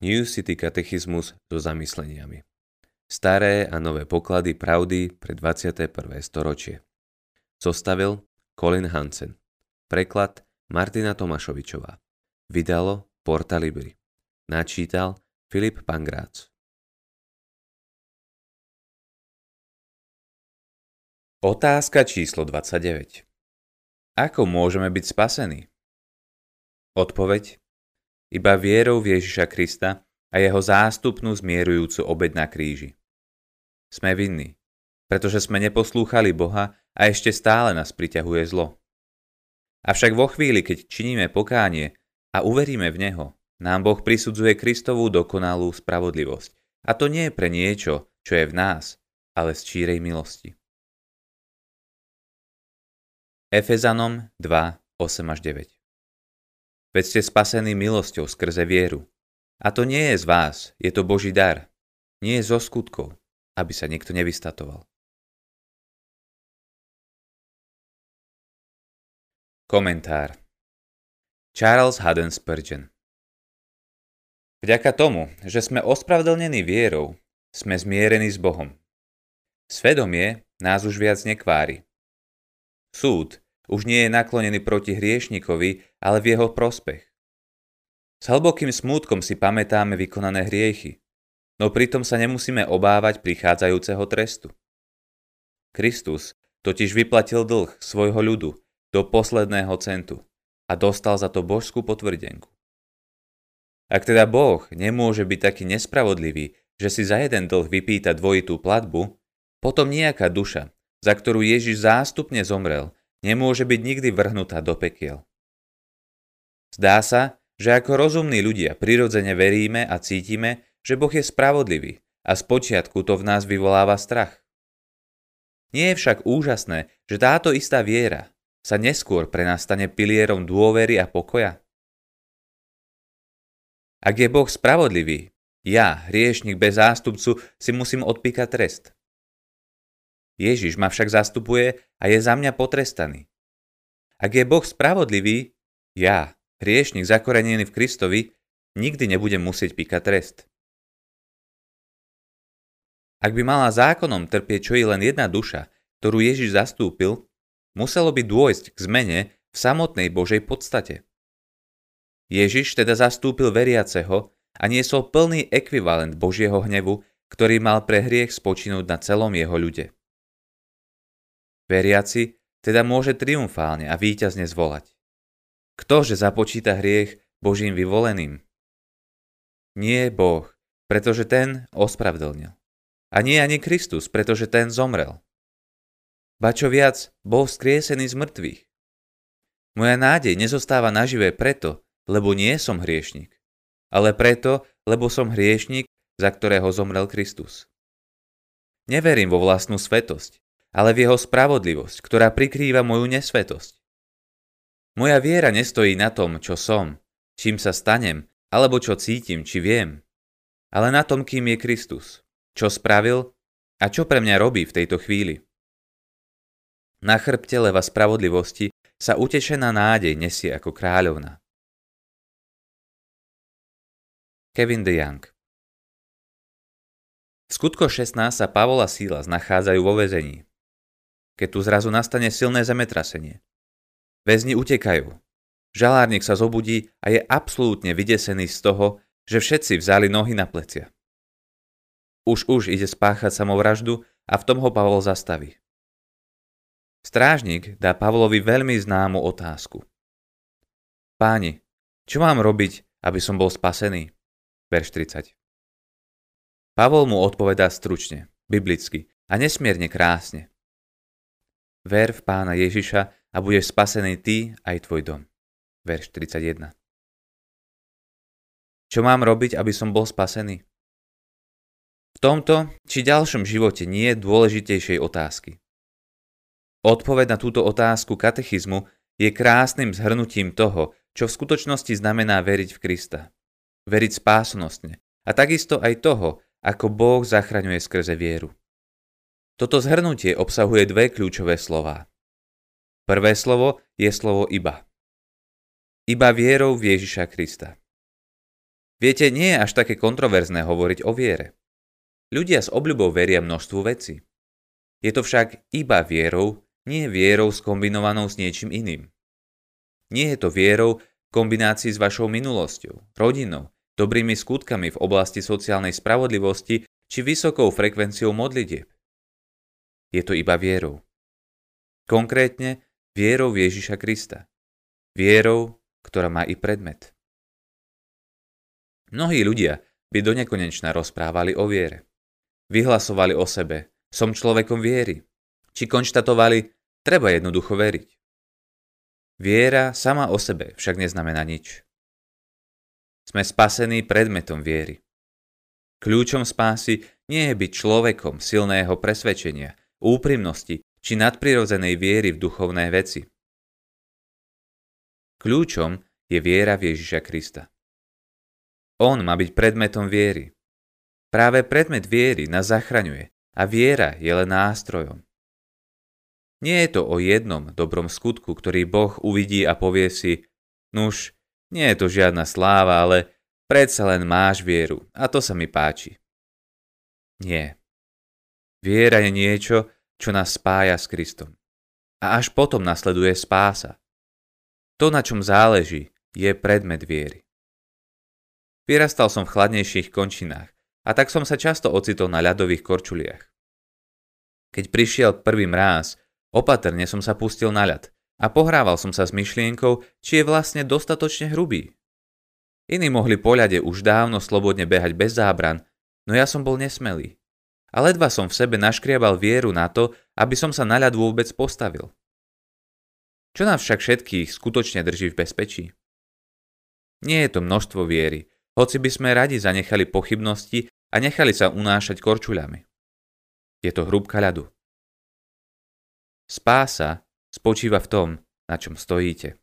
New City katechizmus so zamysleniami. Staré a nové poklady pravdy pre 21. storočie. Zostavil Colin Hansen. Preklad Martina Tomašovičová. Vydalo Porta Libri. Načítal Filip Pangrác. Otázka číslo 29. Ako môžeme byť spasení? Odpoveď iba vierou v Ježiša Krista a jeho zástupnú zmierujúcu obed na kríži. Sme vinní, pretože sme neposlúchali Boha a ešte stále nás priťahuje zlo. Avšak vo chvíli, keď činíme pokánie a uveríme v Neho, nám Boh prisudzuje Kristovú dokonalú spravodlivosť. A to nie je pre niečo, čo je v nás, ale z čírej milosti. Efezanom 2, 8 až 9 Veď ste spasení milosťou skrze vieru. A to nie je z vás, je to Boží dar. Nie je zo skutkov, aby sa niekto nevystatoval. Komentár Charles Haddon Spurgeon Vďaka tomu, že sme ospravedlnení vierou, sme zmierení s Bohom. Svedomie nás už viac nekvári. Súd už nie je naklonený proti hriešnikovi, ale v jeho prospech. S hlbokým smútkom si pamätáme vykonané hriechy, no pritom sa nemusíme obávať prichádzajúceho trestu. Kristus totiž vyplatil dlh svojho ľudu do posledného centu a dostal za to božskú potvrdenku. Ak teda Boh nemôže byť taký nespravodlivý, že si za jeden dlh vypýta dvojitú platbu, potom nejaká duša, za ktorú Ježiš zástupne zomrel, nemôže byť nikdy vrhnutá do pekiel. Zdá sa, že ako rozumní ľudia prirodzene veríme a cítime, že Boh je spravodlivý a z počiatku to v nás vyvoláva strach. Nie je však úžasné, že táto istá viera sa neskôr pre nás stane pilierom dôvery a pokoja? Ak je Boh spravodlivý, ja, hriešnik bez zástupcu, si musím odpíkať trest. Ježiš ma však zastupuje a je za mňa potrestaný. Ak je Boh spravodlivý, ja, hriešnik zakorenený v Kristovi, nikdy nebudem musieť píkať trest. Ak by mala zákonom trpieť čo i len jedna duša, ktorú Ježiš zastúpil, muselo by dôjsť k zmene v samotnej Božej podstate. Ježiš teda zastúpil veriaceho a niesol plný ekvivalent Božieho hnevu, ktorý mal pre hriech spočinúť na celom jeho ľude. Veriaci teda môže triumfálne a víťazne zvolať. Ktože započíta hriech Božím vyvoleným? Nie Boh, pretože ten ospravedlnil. A nie ani Kristus, pretože ten zomrel. Ba čo viac, bol skriesený z mŕtvych. Moja nádej nezostáva naživé preto, lebo nie som hriešnik, ale preto, lebo som hriešnik, za ktorého zomrel Kristus. Neverím vo vlastnú svetosť, ale v jeho spravodlivosť, ktorá prikrýva moju nesvetosť. Moja viera nestojí na tom, čo som, čím sa stanem, alebo čo cítim, či viem, ale na tom, kým je Kristus, čo spravil a čo pre mňa robí v tejto chvíli. Na chrbte leva spravodlivosti sa utešená nádej nesie ako kráľovna. Kevin DeYoung V skutko 16 sa Pavol a Sílas nachádzajú vo vezení keď tu zrazu nastane silné zemetrasenie. Väzni utekajú. Žalárnik sa zobudí a je absolútne vydesený z toho, že všetci vzali nohy na plecia. Už už ide spáchať samovraždu a v tom ho Pavol zastaví. Strážnik dá Pavlovi veľmi známu otázku. Páni, čo mám robiť, aby som bol spasený? Verš 30. Pavol mu odpovedá stručne, biblicky a nesmierne krásne. Ver v pána Ježiša a budeš spasený ty aj tvoj dom. Verš 31. Čo mám robiť, aby som bol spasený? V tomto či ďalšom živote nie je dôležitejšej otázky. Odpoveď na túto otázku katechizmu je krásnym zhrnutím toho, čo v skutočnosti znamená veriť v Krista. Veriť spásnostne a takisto aj toho, ako Boh zachraňuje skrze vieru. Toto zhrnutie obsahuje dve kľúčové slova. Prvé slovo je slovo iba. Iba vierou v Ježiša Krista. Viete, nie je až také kontroverzné hovoriť o viere. Ľudia s obľubou veria množstvu vecí. Je to však iba vierou, nie vierou skombinovanou s niečím iným. Nie je to vierou v kombinácii s vašou minulosťou, rodinou, dobrými skutkami v oblasti sociálnej spravodlivosti či vysokou frekvenciou modlitieb. Je to iba vierou. Konkrétne vierou Ježiša Krista. Vierou, ktorá má i predmet. Mnohí ľudia by do nekonečna rozprávali o viere. Vyhlasovali o sebe, som človekom viery. Či konštatovali, treba jednoducho veriť. Viera sama o sebe však neznamená nič. Sme spasení predmetom viery. Kľúčom spásy nie je byť človekom silného presvedčenia, úprimnosti či nadprirodzenej viery v duchovné veci. Kľúčom je viera v Ježiša Krista. On má byť predmetom viery. Práve predmet viery nás zachraňuje a viera je len nástrojom. Nie je to o jednom dobrom skutku, ktorý Boh uvidí a povie si, nuž, nie je to žiadna sláva, ale predsa len máš vieru a to sa mi páči. Nie. Viera je niečo, čo nás spája s Kristom. A až potom nasleduje spása. To, na čom záleží, je predmet viery. Vyrastal som v chladnejších končinách a tak som sa často ocitol na ľadových korčuliach. Keď prišiel prvý mráz, opatrne som sa pustil na ľad a pohrával som sa s myšlienkou, či je vlastne dostatočne hrubý. Iní mohli po ľade už dávno slobodne behať bez zábran, no ja som bol nesmelý. A ledva som v sebe naškriabal vieru na to, aby som sa na ľad vôbec postavil. Čo nás však všetkých skutočne drží v bezpečí? Nie je to množstvo viery, hoci by sme radi zanechali pochybnosti a nechali sa unášať korčuľami. Je to hrubka ľadu. Spása spočíva v tom, na čom stojíte.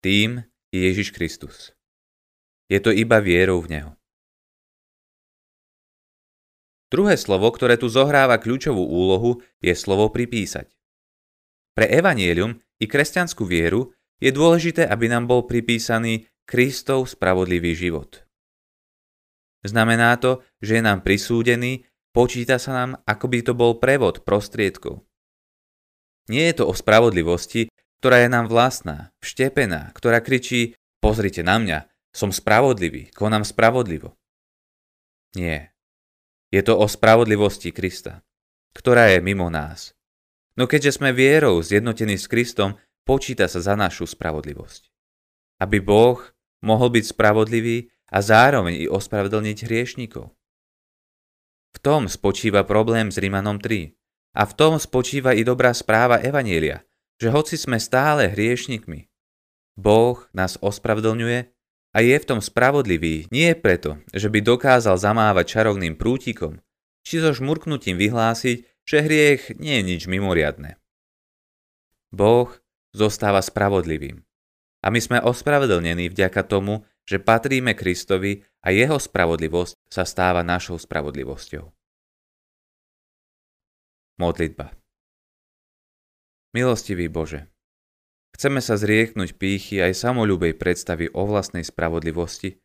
Tým je Ježiš Kristus. Je to iba vierou v Neho. Druhé slovo, ktoré tu zohráva kľúčovú úlohu, je slovo pripísať. Pre evanielium i kresťanskú vieru je dôležité, aby nám bol pripísaný Kristov spravodlivý život. Znamená to, že je nám prisúdený, počíta sa nám, ako by to bol prevod prostriedkov. Nie je to o spravodlivosti, ktorá je nám vlastná, vštepená, ktorá kričí pozrite na mňa, som spravodlivý, konám spravodlivo. Nie. Je to o spravodlivosti Krista, ktorá je mimo nás. No keďže sme vierou zjednotení s Kristom, počíta sa za našu spravodlivosť aby Boh mohol byť spravodlivý a zároveň i ospravedlniť hriešnikov. V tom spočíva problém s Rimanom 3. A v tom spočíva i dobrá správa Evanielia, že hoci sme stále hriešnikmi, Boh nás ospravedlňuje a je v tom spravodlivý nie preto, že by dokázal zamávať čarovným prútikom, či so žmurknutím vyhlásiť, že hriech nie je nič mimoriadne. Boh zostáva spravodlivým a my sme ospravedlnení vďaka tomu, že patríme Kristovi a jeho spravodlivosť sa stáva našou spravodlivosťou. Modlitba Milostivý Bože, chceme sa zrieknúť pýchy aj samolúbej predstavy o vlastnej spravodlivosti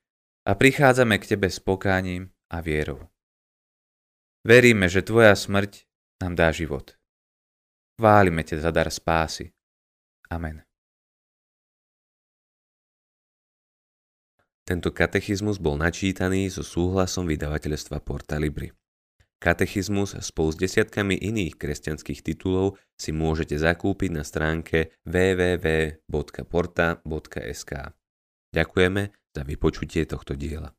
a prichádzame k Tebe s pokáním a vierou. Veríme, že Tvoja smrť nám dá život. Chválime Te za dar spásy. Amen. Tento katechizmus bol načítaný so súhlasom vydavateľstva Porta Libri. Katechizmus spolu s desiatkami iných kresťanských titulov si môžete zakúpiť na stránke www.porta.sk. Ďakujeme za vypočutie tohto diela.